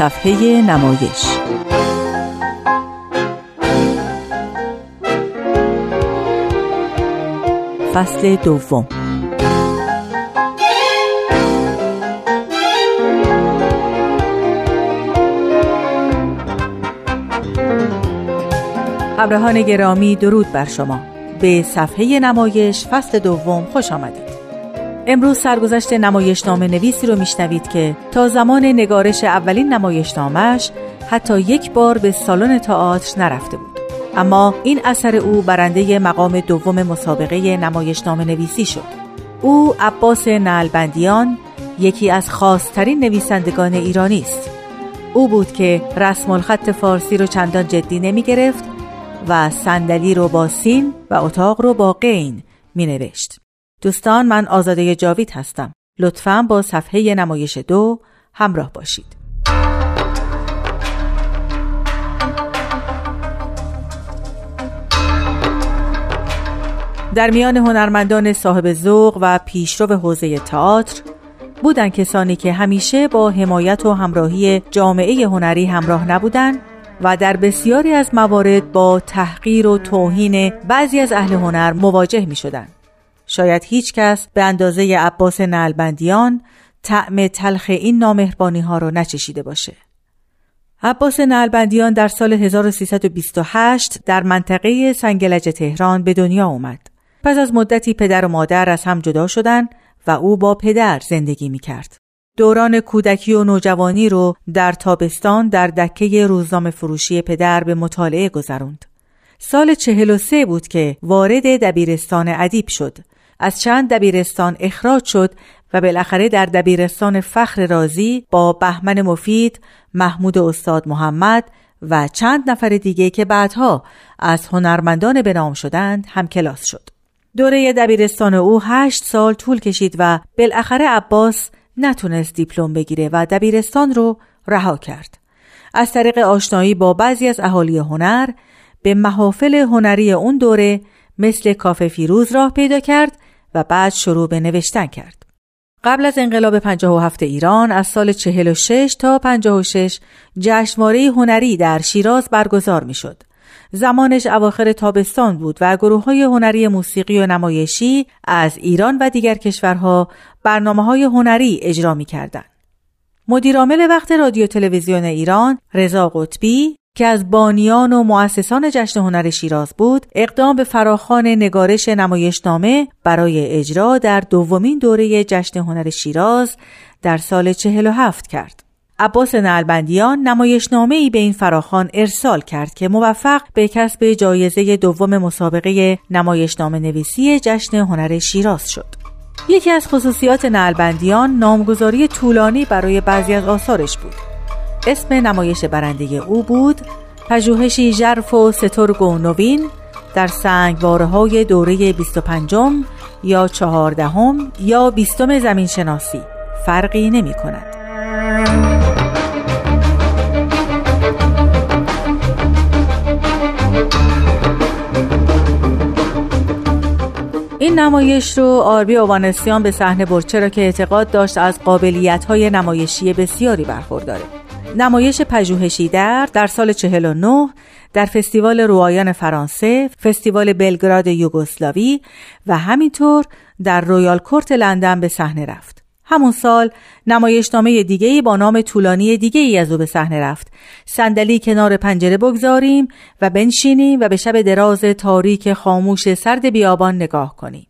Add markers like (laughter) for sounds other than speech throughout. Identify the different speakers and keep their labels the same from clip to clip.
Speaker 1: صفحه نمایش. فصل دوم. همراهان گرامی درود بر شما. به صفحه نمایش فصل دوم خوش آمدید. امروز سرگذشت نمایشنامه نویسی رو میشنوید که تا زمان نگارش اولین نمایشنامهش حتی یک بار به سالن تئاتر نرفته بود. اما این اثر او برنده مقام دوم مسابقه نمایشنامه نویسی شد. او عباس نلبندیان یکی از خاصترین نویسندگان ایرانی است. او بود که رسم الخط فارسی رو چندان جدی نمی گرفت و صندلی رو با سین و اتاق رو با قین می نوشت. دوستان من آزاده جاوید هستم. لطفا با صفحه نمایش دو همراه باشید. در میان هنرمندان صاحب ذوق و پیشرو حوزه تئاتر بودند کسانی که همیشه با حمایت و همراهی جامعه هنری همراه نبودند و در بسیاری از موارد با تحقیر و توهین بعضی از اهل هنر مواجه می شدن. شاید هیچ کس به اندازه عباس نلبندیان طعم تلخ این نامهربانی ها را نچشیده باشه. عباس نلبندیان در سال 1328 در منطقه سنگلج تهران به دنیا اومد. پس از مدتی پدر و مادر از هم جدا شدند و او با پدر زندگی می کرد. دوران کودکی و نوجوانی رو در تابستان در دکه روزنامه فروشی پدر به مطالعه گذروند. سال چهل و سه بود که وارد دبیرستان ادیب شد. از چند دبیرستان اخراج شد و بالاخره در دبیرستان فخر رازی با بهمن مفید، محمود استاد محمد و چند نفر دیگه که بعدها از هنرمندان به نام شدند هم کلاس شد. دوره دبیرستان او هشت سال طول کشید و بالاخره عباس نتونست دیپلم بگیره و دبیرستان رو رها کرد. از طریق آشنایی با بعضی از اهالی هنر به محافل هنری اون دوره مثل کافه فیروز راه پیدا کرد و بعد شروع به نوشتن کرد. قبل از انقلاب 57 ایران از سال 46 تا 56 جشنواره هنری در شیراز برگزار می شد. زمانش اواخر تابستان بود و گروه های هنری موسیقی و نمایشی از ایران و دیگر کشورها برنامه های هنری اجرا می کردن. مدیرعامل وقت رادیو تلویزیون ایران رضا قطبی که از بانیان و مؤسسان جشن هنر شیراز بود اقدام به فراخان نگارش نمایشنامه برای اجرا در دومین دوره جشن هنر شیراز در سال 47 کرد. عباس نلبندیان نمایشنامه ای به این فراخان ارسال کرد که موفق به کسب جایزه دوم مسابقه نمایشنامه نویسی جشن هنر شیراز شد. یکی از خصوصیات نلبندیان نامگذاری طولانی برای بعضی از آثارش بود. اسم نمایش برنده او بود پژوهشی ژرف و سترگ و نوین در سنگواره های دوره 25 یا چهاردهم یا بیستم زمین شناسی فرقی نمی کند. این نمایش رو آربی اوانسیان به صحنه برد چرا که اعتقاد داشت از قابلیت های نمایشی بسیاری برخورداره نمایش پژوهشی در در سال 49 در فستیوال روایان فرانسه، فستیوال بلگراد یوگسلاوی و همینطور در رویال کورت لندن به صحنه رفت. همون سال نمایشنامه دیگه با نام طولانی دیگه ای از او به صحنه رفت. صندلی کنار پنجره بگذاریم و بنشینیم و به شب دراز تاریک خاموش سرد بیابان نگاه کنیم.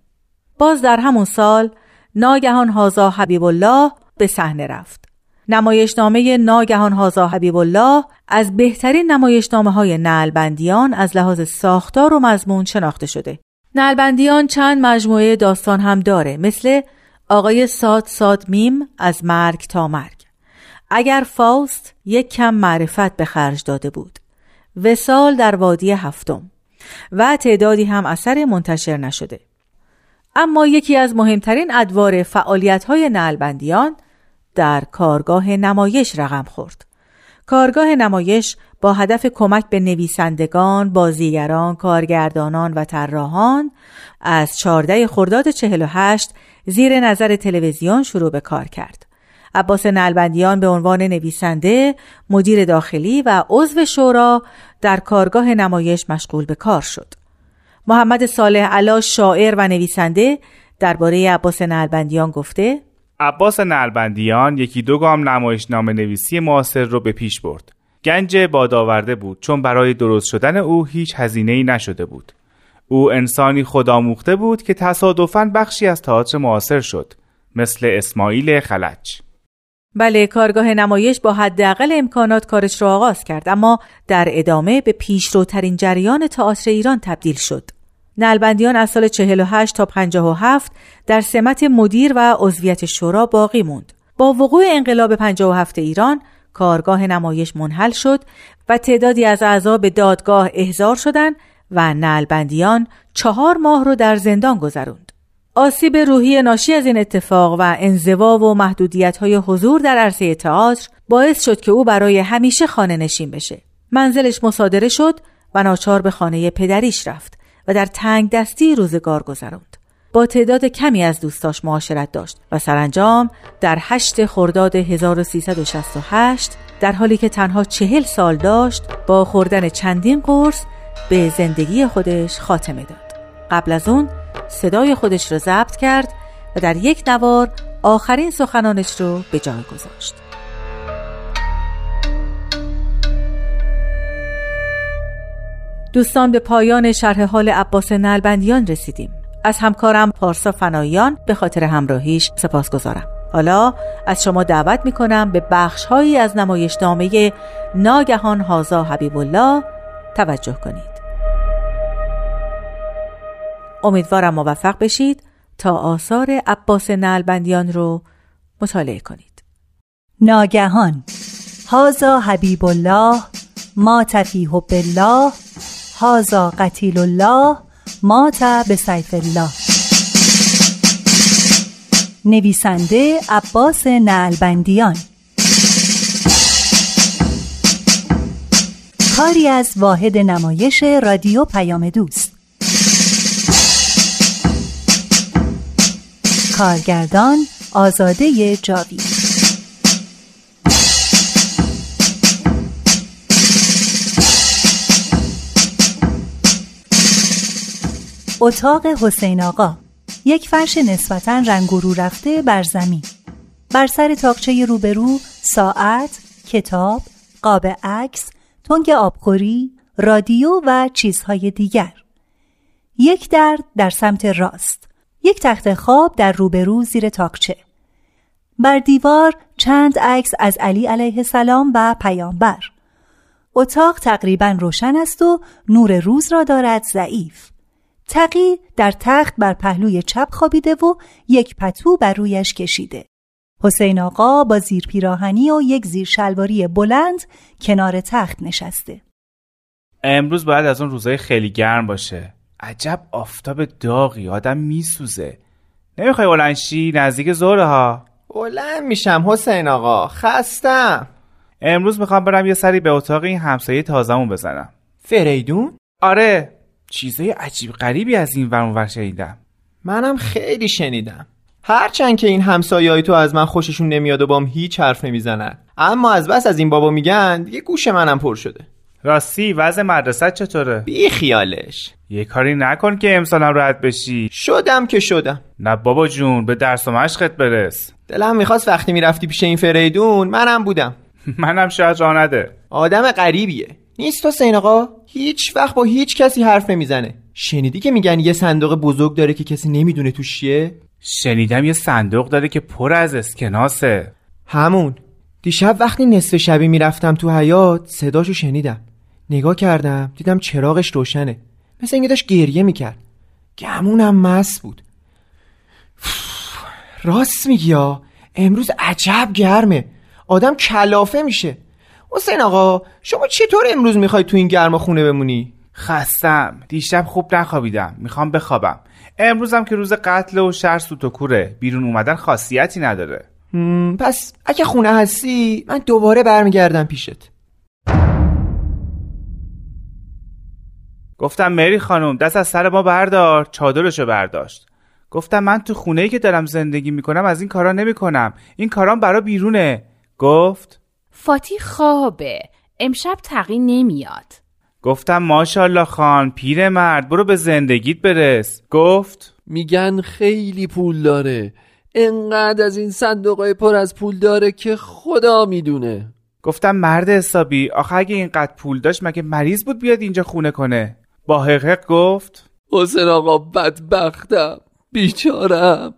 Speaker 1: باز در همون سال ناگهان هازا حبیب الله به صحنه رفت. نمایشنامه ناگهان هازا حبیب الله از بهترین نمایشنامه های نلبندیان از لحاظ ساختار و مضمون شناخته شده. نلبندیان چند مجموعه داستان هم داره مثل آقای ساد ساد میم از مرگ تا مرگ. اگر فاست یک کم معرفت به خرج داده بود. وسال در وادی هفتم. و تعدادی هم اثر منتشر نشده. اما یکی از مهمترین ادوار فعالیت های نلبندیان در کارگاه نمایش رقم خورد کارگاه نمایش با هدف کمک به نویسندگان، بازیگران، کارگردانان و طراحان از 14 خرداد 48 زیر نظر تلویزیون شروع به کار کرد. عباس نلبندیان به عنوان نویسنده، مدیر داخلی و عضو شورا در کارگاه نمایش مشغول به کار شد. محمد صالح علا شاعر و نویسنده درباره عباس نلبندیان گفته
Speaker 2: عباس نلبندیان یکی دو گام نمایشنامه نویسی معاصر رو به پیش برد. گنج بادآورده بود چون برای درست شدن او هیچ هزینه ای نشده بود. او انسانی خودآموخته بود که تصادفاً بخشی از تئاتر معاصر شد مثل اسماعیل خلج.
Speaker 1: بله کارگاه نمایش با حداقل امکانات کارش را آغاز کرد اما در ادامه به پیشروترین جریان تئاتر ایران تبدیل شد. نلبندیان از سال 48 تا 57 در سمت مدیر و عضویت شورا باقی موند. با وقوع انقلاب 57 ایران کارگاه نمایش منحل شد و تعدادی از اعضا به دادگاه احضار شدند و نلبندیان چهار ماه رو در زندان گذروند. آسیب روحی ناشی از این اتفاق و انزوا و محدودیت های حضور در عرصه تئاتر باعث شد که او برای همیشه خانه نشین بشه. منزلش مصادره شد و ناچار به خانه پدریش رفت در تنگ دستی روزگار گذراند. با تعداد کمی از دوستاش معاشرت داشت و سرانجام در هشت خرداد 1368 در حالی که تنها چهل سال داشت با خوردن چندین قرص به زندگی خودش خاتمه داد. قبل از اون صدای خودش رو ضبط کرد و در یک نوار آخرین سخنانش رو به جای گذاشت. دوستان به پایان شرح حال عباس نلبندیان رسیدیم. از همکارم پارسا فنایان به خاطر همراهیش سپاس گذارم. حالا از شما دعوت می کنم به بخش هایی از نمایشنامه ناگهان هازا حبیب الله توجه کنید. امیدوارم موفق بشید تا آثار عباس نلبندیان رو مطالعه کنید.
Speaker 3: ناگهان هازا حبیب الله ما تفیه بالله هازا قتیل الله مات به سیف الله. نویسنده عباس نعلبندیان. کاری از واحد نمایش رادیو پیام دوست. کارگردان آزاده جاوید. اتاق حسین آقا. یک فرش نسبتا رنگورو رفته بر زمین. بر سر تاقچه روبرو ساعت، کتاب، قاب عکس، تنگ آبخوری، رادیو و چیزهای دیگر. یک در در سمت راست. یک تخت خواب در روبرو زیر تاقچه. بر دیوار چند عکس از علی علیه السلام و پیامبر. اتاق تقریبا روشن است و نور روز را دارد ضعیف. تقی در تخت بر پهلوی چپ خوابیده و یک پتو بر رویش کشیده. حسین آقا با زیر پیراهنی و یک زیر شلواری بلند کنار تخت نشسته.
Speaker 2: امروز باید از اون روزای خیلی گرم باشه. عجب آفتاب داغی آدم میسوزه. نمی‌خوای اولنشی نزدیک زوره ها.
Speaker 4: بلند میشم حسین آقا خستم.
Speaker 2: امروز می‌خوام برم یه سری به اتاق این همسایه تازمون بزنم.
Speaker 4: فریدون؟
Speaker 2: آره چیزای عجیب غریبی از این ور شنیدم.
Speaker 4: منم خیلی شنیدم. هرچند که این همسایه‌های تو از من خوششون نمیاد و بام هیچ حرف نمی‌زنن. اما از بس از این بابا میگن یه گوش منم پر شده.
Speaker 2: راستی وضع مدرسه چطوره؟
Speaker 4: بی خیالش
Speaker 2: یه کاری نکن که امسالم رد بشی.
Speaker 4: شدم که شدم.
Speaker 2: نه بابا جون به درس و مشقت برس.
Speaker 4: دلم می‌خواست وقتی می‌رفتی پیش این فریدون منم بودم. (laughs)
Speaker 2: منم شاید راه نده.
Speaker 4: آدم غریبیه. نیست تو سین آقا؟ هیچ وقت با هیچ کسی حرف نمی‌زنه. شنیدی که میگن یه صندوق بزرگ داره که کسی نمی‌دونه توش چیه؟
Speaker 2: شنیدم یه صندوق داره که پر از اسکناسه.
Speaker 4: همون. دیشب وقتی نصف شبی می‌رفتم تو حیات صداشو شنیدم. نگاه کردم دیدم چراغش روشنه. مثل اینکه داشت گریه می‌کرد. گمونم مس بود. راست میگی یا امروز عجب گرمه. آدم کلافه میشه. حسین آقا شما چطور امروز می‌خوای تو این گرما خونه بمونی؟
Speaker 2: خستم. دیشب خوب نخوابیدم. می‌خوام بخوابم. امروزم که روز قتل و شر سوت و کوره. بیرون اومدن خاصیتی نداره.
Speaker 4: پس اگه خونه هستی من دوباره برمیگردم پیشت.
Speaker 2: گفتم مری خانم دست از سر ما بردار. چادرشو برداشت. گفتم من تو خونه ای که دارم زندگی می‌کنم از این کارا نمی‌کنم. این کارام برا بیرونه. گفت
Speaker 5: فاتی خوابه. امشب تقی نمیاد.
Speaker 2: گفتم ماشاءالله خان مرد برو به زندگیت برس. گفت؟
Speaker 6: میگن خیلی پول داره. انقدر از این صندوقای پر از پول داره که خدا می‌دونه.
Speaker 2: گفتم مرد حسابی آخه اگه اینقدر پول داشت مگه مریض بود بیاد اینجا خونه کنه؟ با حقق گفت؟
Speaker 6: حسین آقا بدبختم. بیچارم.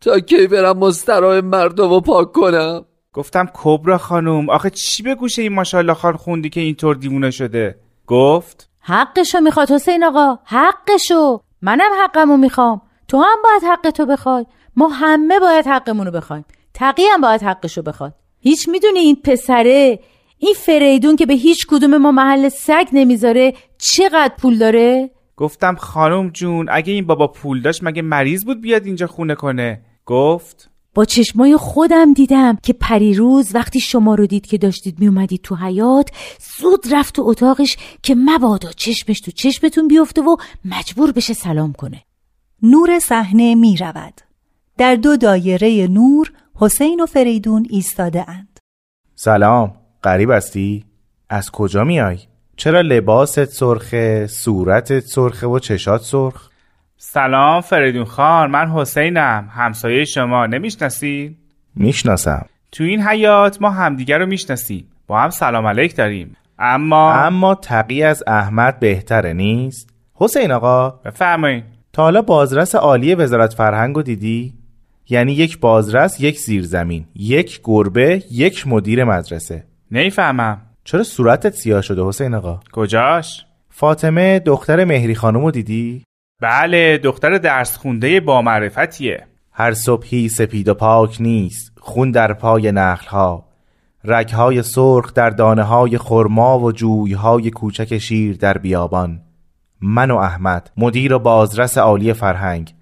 Speaker 6: تا کی برم مسترای مردم رو پاک کنم؟
Speaker 2: گفتم کبرا خانوم آخه چی به گوشه این ماشاءالله خان خوندی که اینطور دیوونه شده؟ گفت
Speaker 1: حقشو می‌خواد حسین آقا حقشو. منم حقمو می‌خوام. تو هم باید حق تو بخوای. ما همه باید حقمونو بخوایم. تقی هم باید حقشو بخواد. هیچ می‌دونی این پسره این فریدون که به هیچ کدوم ما محل سگ نمی‌ذاره چقدر پول داره؟
Speaker 2: گفتم خانم جون اگه این بابا پول داشت مگه مریض بود بیاد اینجا خونه کنه؟ گفت
Speaker 1: با چشمای خودم دیدم که پریروز وقتی شما رو دید که داشتید میومدید تو حیات زود رفت تو اتاقش که مبادا چشمش تو چشمتون بیفته و مجبور بشه سلام کنه
Speaker 3: نور صحنه می رود. در دو دایره نور حسین و فریدون ایستاده اند.
Speaker 7: سلام قریب هستی؟ از کجا میای؟ چرا لباست سرخه، صورتت سرخه و چشات سرخ؟
Speaker 2: سلام فریدون خان. من حسینم. همسایه شما. نمی‌شناسی؟
Speaker 7: می‌شناسم.
Speaker 2: تو این حیات ما همدیگر رو می‌شناسیم. با هم سلام علیک داریم. اما
Speaker 7: اما تقی از احمد بهتره نیست؟ حسین آقا.
Speaker 2: بفرمایید
Speaker 7: تا حالا بازرس عالی وزارت فرهنگ رو دیدی؟ یعنی یک بازرس یک زیرزمین یک گربه یک مدیر مدرسه.
Speaker 2: نیفهمم
Speaker 7: چرا صورتت سیاه شده حسین آقا؟
Speaker 2: کجاش؟
Speaker 7: فاطمه دختر مهری خانم رو دیدی؟
Speaker 2: بله دختر درس خونده با معرفتیه
Speaker 7: هر صبحی سپید و پاک نیست خون در پای نخلها. رگهای سرخ در دانه های خرما و جویهای کوچک شیر در بیابان. من و احمد مدیر و بازرس عالی فرهنگ.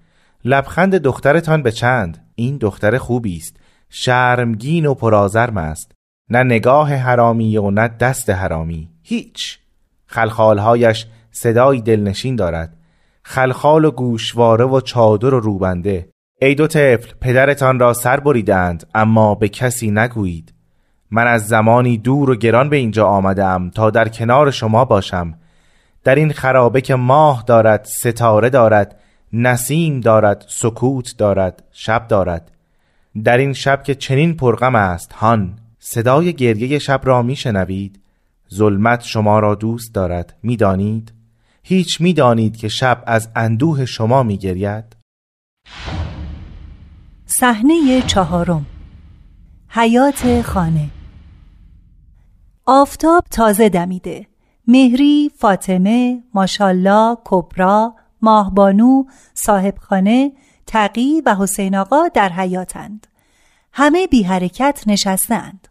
Speaker 7: لبخند دخترتان به چند؟ این دختر خوبی است. شرمگین و پرازرم است. نه نگاه حرامی و نه دست حرامی. هیچ. خلخالهایش صدای دلنشین دارد. خلخال و گوشواره و چادر و روبنده. ای دو طفل پدرتان را سر بریدند اما به کسی نگویید. من از زمانی دور و گران به اینجا آمدم تا در کنار شما باشم. در این خرابه که ماه دارد ستاره دارد نسیم دارد سکوت دارد شب دارد. در این شب که چنین پرغم است هان صدای گریه شب را میشنوید. ظلمت شما را دوست دارد می‌دانید؟ هیچ می‌دانید که شب از اندوه شما میگرید
Speaker 3: صحنه چهارم حیات خانه آفتاب تازه دمیده مهری، فاطمه، ماشالله، کبرا، ماهبانو، صاحبخانه، تقی و حسین آقا در حیاتند. همه بی حرکت نشستند.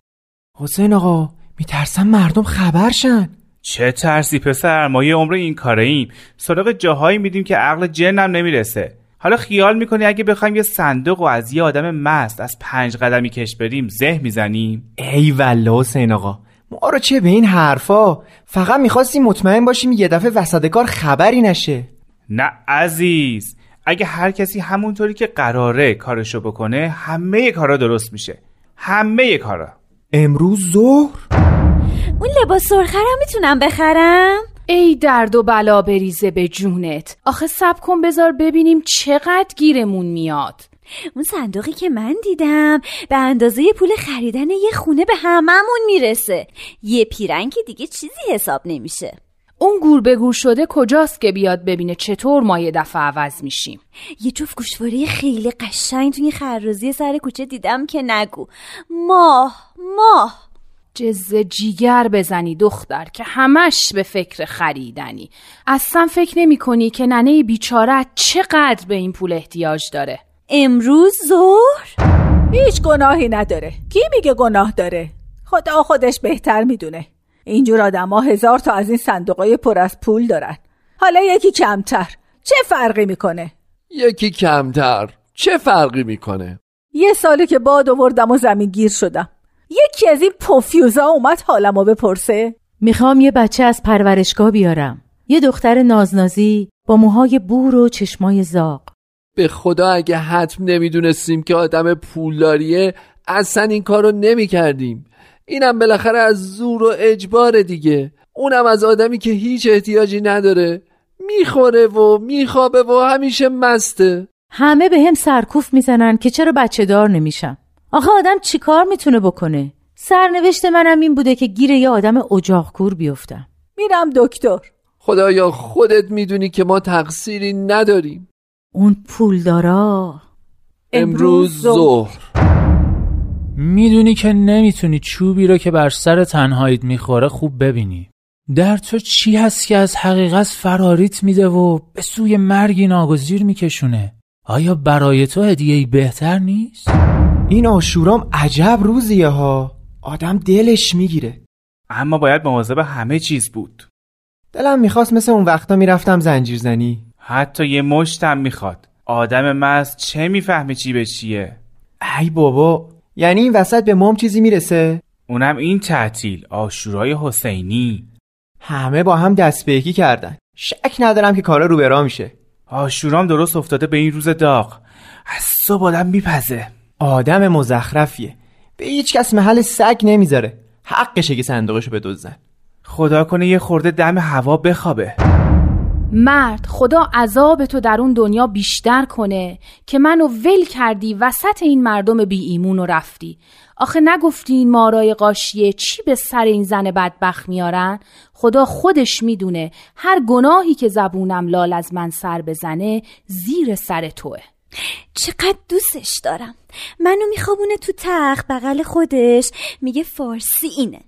Speaker 4: حسین آقا میترسم مردم خبر شن.
Speaker 2: چه ترسی پسر ما یه عمر این کاره ایم. سراغ جاهایی میدیم که عقل جنم نمی‌رسه. حالا خیال می‌کنی اگه بخوایم یه صندوق و از یه آدم مست از پنج قدمی کش بریم زه می‌زنیم؟
Speaker 4: ای والله حسین آقا ما رو چه به این حرفا؟ فقط می‌خواستیم مطمئن باشیم یه دفعه وسط کار خبری نشه.
Speaker 2: نه عزیز اگه هر کسی همونطوری که قراره کارشو بکنه همه کارا درست میشه. همه کارا.
Speaker 4: امروز ظهر.
Speaker 8: اون لباس سرخه رو می‌تونم بخرم؟
Speaker 5: ای درد و بلا بریزه به جونت. آخه سب کن بذار ببینیم چقدر گیرمون میاد.
Speaker 8: اون صندوقی که من دیدم به اندازه پول خریدن یه خونه به هممون می‌رسه. یه پیرنگ که دیگه چیزی حساب نمیشه.
Speaker 5: اون گور به گور شده کجاست که بیاد ببینه چطور ما یه دفعه عوض میشیم؟
Speaker 8: یه جفت گوشواره خیلی قشنگ توی خرازی سر کوچه دیدم که نگو. ماه ماه.
Speaker 5: جز جیگر بزنی دختر که همش به فکر خریدنی. اصلا فکر نمی کنی که ننه بیچاره چقدر به این پول احتیاج داره.
Speaker 8: امروز ظهر؟
Speaker 1: هیچ گناهی نداره. کی میگه گناه داره؟ خدا خودش بهتر می‌دونه. اینجور آدما هزار تا از این صندوقای پر از پول دارن. حالا یکی کمتر. چه فرقی می‌کنه؟
Speaker 6: یکی کمتر. چه فرقی می‌کنه؟
Speaker 1: یه ساله که باد آوردم و زمین گیر شدم. یکی از این پوفیوزا اومد حالمو بپرسه. می‌خوام یه بچه از پرورشگاه بیارم. یه دختر نازنازی با موهای بور و چشمای زاق
Speaker 6: به خدا اگه حتم نمی‌دونستیم که آدم پولداریه اصلا این کار رو نمی کردیم اینم بالاخره از زور و اجبار دیگه. اونم از آدمی که هیچ احتیاجی نداره. می‌خوره و میخوابه و همیشه مسته.
Speaker 5: همه به هم سرکوف می‌زنن که چرا بچه دار نمیشم آخه آدم چیکار می‌تونه بکنه؟ سرنوشت منم این بوده که گیر یه آدم اجاقکور بیفتم.
Speaker 1: میرم دکتر.
Speaker 6: خدایا خودت می‌دونی که ما تقصیری نداریم.
Speaker 5: اون پولدارا
Speaker 6: امروز ظهر.
Speaker 9: می‌دونی که نمی‌تونی چوبی رو که بر سر تنهاییت می‌خوره خوب ببینی. در تو چی هست که از حقیقت فراریت میده و به سوی مرگی ناگزیر میکشونه؟ آیا برای تو هدیه بهتر نیست؟
Speaker 4: این آشورام عجب روزیه ها. آدم دلش می‌گیره.
Speaker 2: اما باید مواظب همه چیز بود.
Speaker 4: دلم می‌خواست مثل اون وقتا می‌رفتم زنجیرزنی.
Speaker 2: حتی یه مشتم می‌خواد. آدم مست چه می‌فهمه چی به چیه؟
Speaker 4: ای بابا یعنی این وسط به مام چیزی می‌رسه؟
Speaker 2: اونم این تعطیل آشورای حسینی.
Speaker 4: همه با هم دست به یکی کردن. شک ندارم که کارا رو برا میشه.
Speaker 2: آشورام درست افتاده به این روز داغ. از صبح آدم میپزه.
Speaker 4: آدم مزخرفیه. به هیچ کس محل سگ نمی‌ذاره. حقشه که صندوقشو بدزدن.
Speaker 2: خدا کنه یه خورده دم هوا بخوابه.
Speaker 5: مرد خدا عذاب تو در اون دنیا بیشتر کنه که منو ول کردی وسط این مردم بی ایمون و رفتی. آخه نگفتی این مارای قاشیه چی به سر این زن بدبخت میارن؟ خدا خودش می‌دونه هر گناهی که زبونم لال از من سر بزنه زیر سر توه.
Speaker 8: چقدر دوستش دارم. منو میخوابونه تو تخت بغل خودش. میگه فارسی اینه.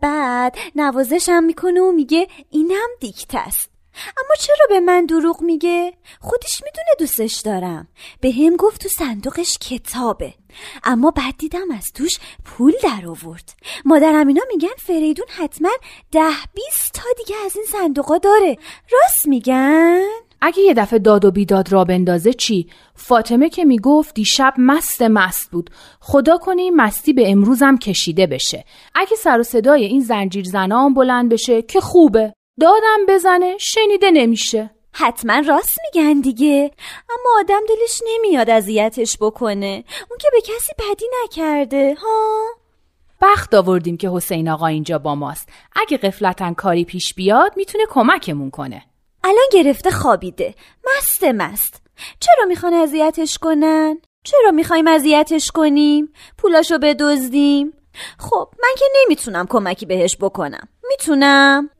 Speaker 8: بعد نوازشم می‌کنه و میگه اینم دیکته است. اما چرا به من دروغ میگه؟ خودش می‌دونه دوستش دارم. به هم گفت تو صندوقش کتابه. اما بعد دیدم از توش پول در آورد. مادرم اینا میگن فریدون حتما ده بیست تا دیگه از این صندوقا داره. راست میگن؟
Speaker 5: اگه یه دفعه داد و بیداد را بندازه چی؟ فاطمه که می‌گفت دیشب مست مست بود. خدا کنه این مستی به امروزم کشیده بشه. اگه سر و صدای این زنجیر زنان بلند بشه که خوبه. دادم بزنه شنیده نمیشه.
Speaker 8: حتما راست میگن دیگه. اما آدم دلش نمیاد اذیتش بکنه. اون که به کسی بدی نکرده ها؟
Speaker 5: بخت آوردیم که حسین آقا اینجا با ماست. اگه قفلتا کاری پیش بیاد می‌تونه کمکمون کنه.
Speaker 8: الان گرفته خوابیده. مست مست. چرا می‌خوان اذیتش کنن؟ چرا می‌خوایم اذیتش کنیم؟ پولاشو بدزدیم؟ خب من که نمی‌تونم کمکی بهش بکنم. می‌تونم؟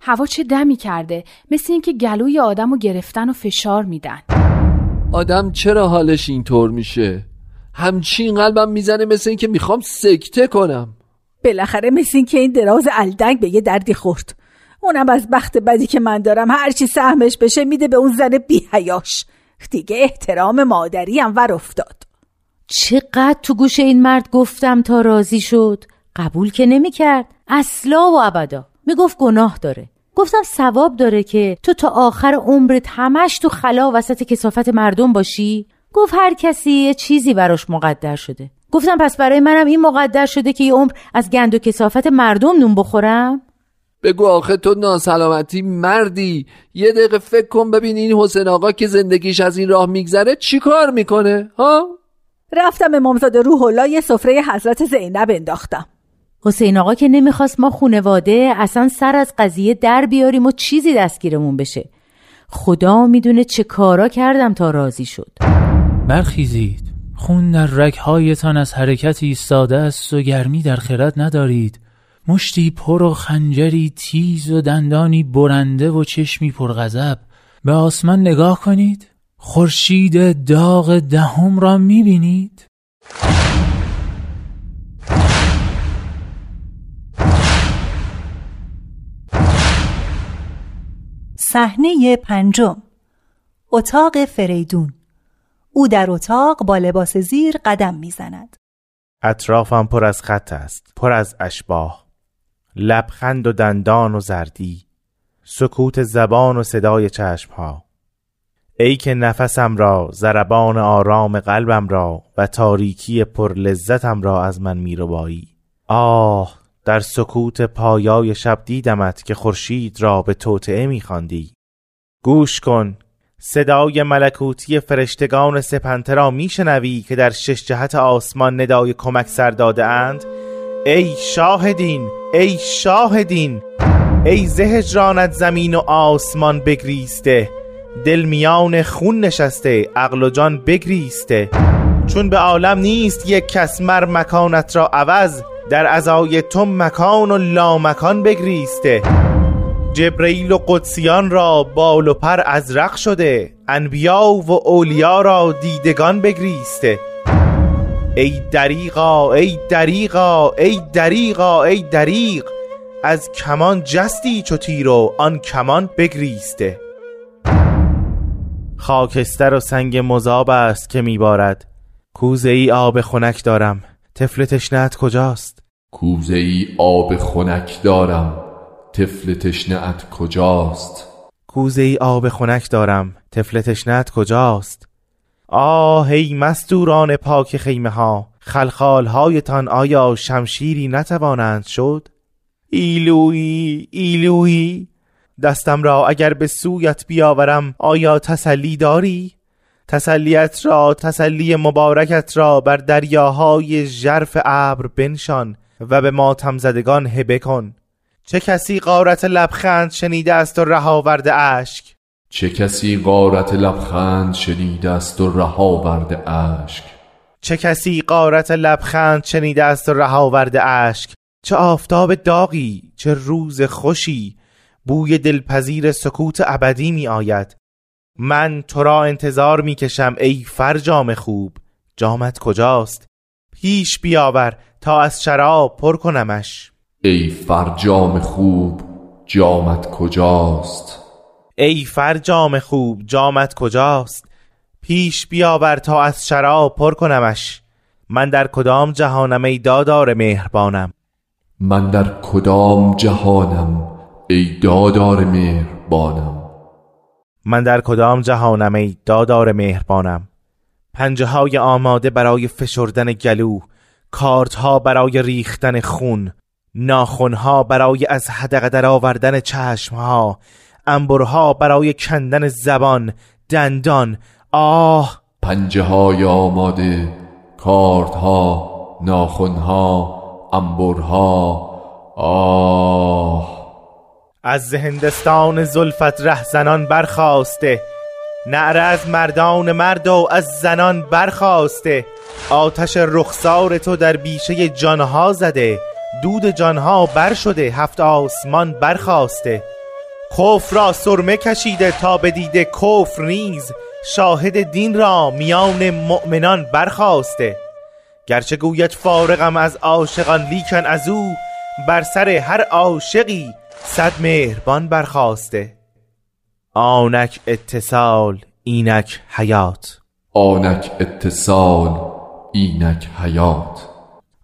Speaker 5: هوا چه دمی کرده؟ مثل اینکه گلوی آدمو گرفتن و فشار میدن.
Speaker 6: آدم چرا حالش اینطور میشه؟ همچین قلبم می‌زنه مثل اینکه می‌خوام سکته کنم.
Speaker 1: بالاخره مثل این که این دراز الدنگ به یه دردی خورد. اونم از بخت بدی که من دارم. هرچی سهمش بشه میده به اون زن بی حیاش دیگه احترام مادری هم ور افتاد.
Speaker 5: چقدر تو گوش این مرد گفتم تا راضی شد؟ قبول که نمی‌کرد. اصلا و ابدا. می‌گفت گناه داره. گفتم ثواب داره که تو تا آخر عمرت همش تو خلا وسط کسافت مردم باشی؟ گفت هر کسی یه چیزی براش مقدر شده. گفتم پس برای منم این مقدر شده که یه عمر از گند و کسافت مردم نون بخورم؟
Speaker 6: بگو آخه تو ناسلامتی مردی. یه دقیقه فکر کن ببین این حسین آقا که زندگیش از این راه میگذره چی کار می‌کنه ها؟
Speaker 1: رفتم امامزاده روح الله یه سفره حضرت زینب انداختم.
Speaker 5: حسین آقا که نمی‌خواست ما خونواده اصلا سر از قضیه در بیاریم و چیزی دستگیرمون بشه. خدا می‌دونه چه کارا کردم تا راضی شد.
Speaker 9: برخیزید. خون در رگهایتان از حرکت ایستاده است و گرمی در خرد ندارید. مشتی پر و خنجری تیز و دندانی برنده و چشمی پرغضب به آسمان نگاه کنید. خورشید داغ دهم را می‌بینید.
Speaker 3: صحنه پنجم. اتاق فریدون. او در اتاق با لباس زیر قدم می‌زند.
Speaker 7: اطرافم پر از خط است پر از اشباه لبخند و دندان و زردی سکوت زبان و صدای چشمها. ای که نفسم را زربان آرام قلبم را و تاریکی پر لذتم را از من میربایی. آه در سکوت پایای شب دیدمت که خورشید را به توطعه میخواندی. گوش کن صدای ملکوتی فرشتگان سپنته را میشنوی که در شش جهت آسمان ندای کمک سر داده اند؟ ای شاهدین ای شاهدین ای زهجرانت زمین و آسمان بگریسته. دل میان خون نشسته عقل و جان بگریسته. چون به عالم نیست یک کس مر مکانت را عوض در ازای تو مکان و لامکان بگریسته. جبرئیل و قدسیان را بال و پر ازرق شده انبیا و اولیا را دیدگان بگریسته. ای دریغا ای دریغا ای دریغا ای دریغ از کمان جستی چو تیر و آن کمان بگریسته. خاکستر و سنگ مذاب است که میبارد کوزه ای آب خنک دارم. طفل تشنت کجاست؟
Speaker 6: کوزه ای آب خنک دارم. طفل تشنت کجاست؟
Speaker 7: کوزه ای آب خنک دارم. طفل تشنت کجاست؟ آه ای مستوران پاک خیمه ها خلخال هایتان آیا شمشیری نتوانند شد؟ ایلوی ایلوی دستم را اگر به سویت بیاورم آیا تسلی داری؟ تسلیت را تسلی مبارکت را بر دریاهای ژرف ابر بنشان و به ماتم زدگان هبه کن. چه کسی قارت لبخند شنیده است و رها ورده اشک؟
Speaker 6: چه کسی غارت لبخند شنیده است و رها ورده اشک؟
Speaker 7: چه کسی قارت لبخند شنیده است و رها ورده اشک؟ چه آفتاب داغی چه روز خوشی بوی دلپذیر سکوت ابدی می آید. من تو را انتظار می کشم ای فرجام خوب. جامت کجاست؟ پیش بیاور تا از شراب پر کنمش.
Speaker 6: ای فرجام خوب جامت کجاست؟
Speaker 7: ای فرجام خوب جامت کجاست؟ پیش بیاور تا از شراب پر کنمش. من در کدام جهانم ای دادار مهربانم؟
Speaker 6: من در کدام جهانم ای دادار مهربانم؟
Speaker 7: من در کدام جهانم ای دادار مهربانم؟ پنجه های آماده برای فشردن گلو کارت ها برای ریختن خون ناخن ها برای از حدقه در آوردن چشم ها انبرها برای کندن زبان دندان. آه!
Speaker 6: پنجه های آماده کارت ها ناخن ها انبرها. آه!
Speaker 7: از هندستان زلفت رهزنان برخواسته نعره از مردان مرد و از زنان برخواسته آتش رخسار تو در بیشه جانها زده دود جانها بر شده هفت آسمان برخواسته کفر را سرمه کشیده تا بدیده کفر نیز شاهد دین را میان مؤمنان برخواسته گرچه گوید فارغم از عاشقان لیکن از او بر سر هر عاشقی صد مهربان برخواسته آنک اتصال اینک حیات.
Speaker 6: آنک اتصال اینک حیات.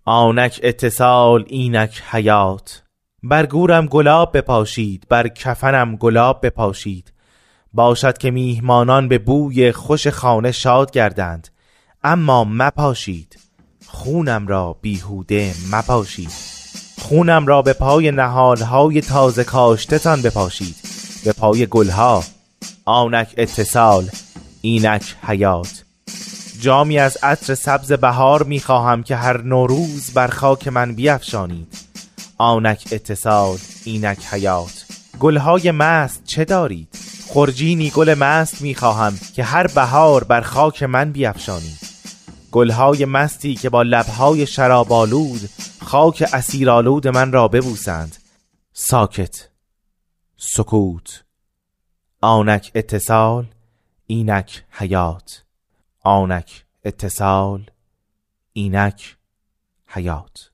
Speaker 7: آنک اتصال اینک حیات. بر گورم گلاب بپاشید بر کفنم گلاب بپاشید. باشد که میهمانان به بوی خوش خانه شاد گردند اما مپاشید. خونم را بیهوده مپاشید. خونم را به پای نهالهای تازه کاشتتان بپاشید. به پای گلها آنک اتصال اینک حیات. جامی از عطر سبز بهار می‌خواهم که هر نوروز بر خاک من بیفشانید. آنک اتصال اینک حیات. گلهای مست چه دارید؟ خرجینی گل مست می‌خواهم که هر بهار بر خاک من بیفشانید گلهای مستی که با لبهای شرابالود خاک اسیرالود من را ببوسند. ساکت سکوت. آنک اتصال اینک حیات. آنک اتصال اینک حیات.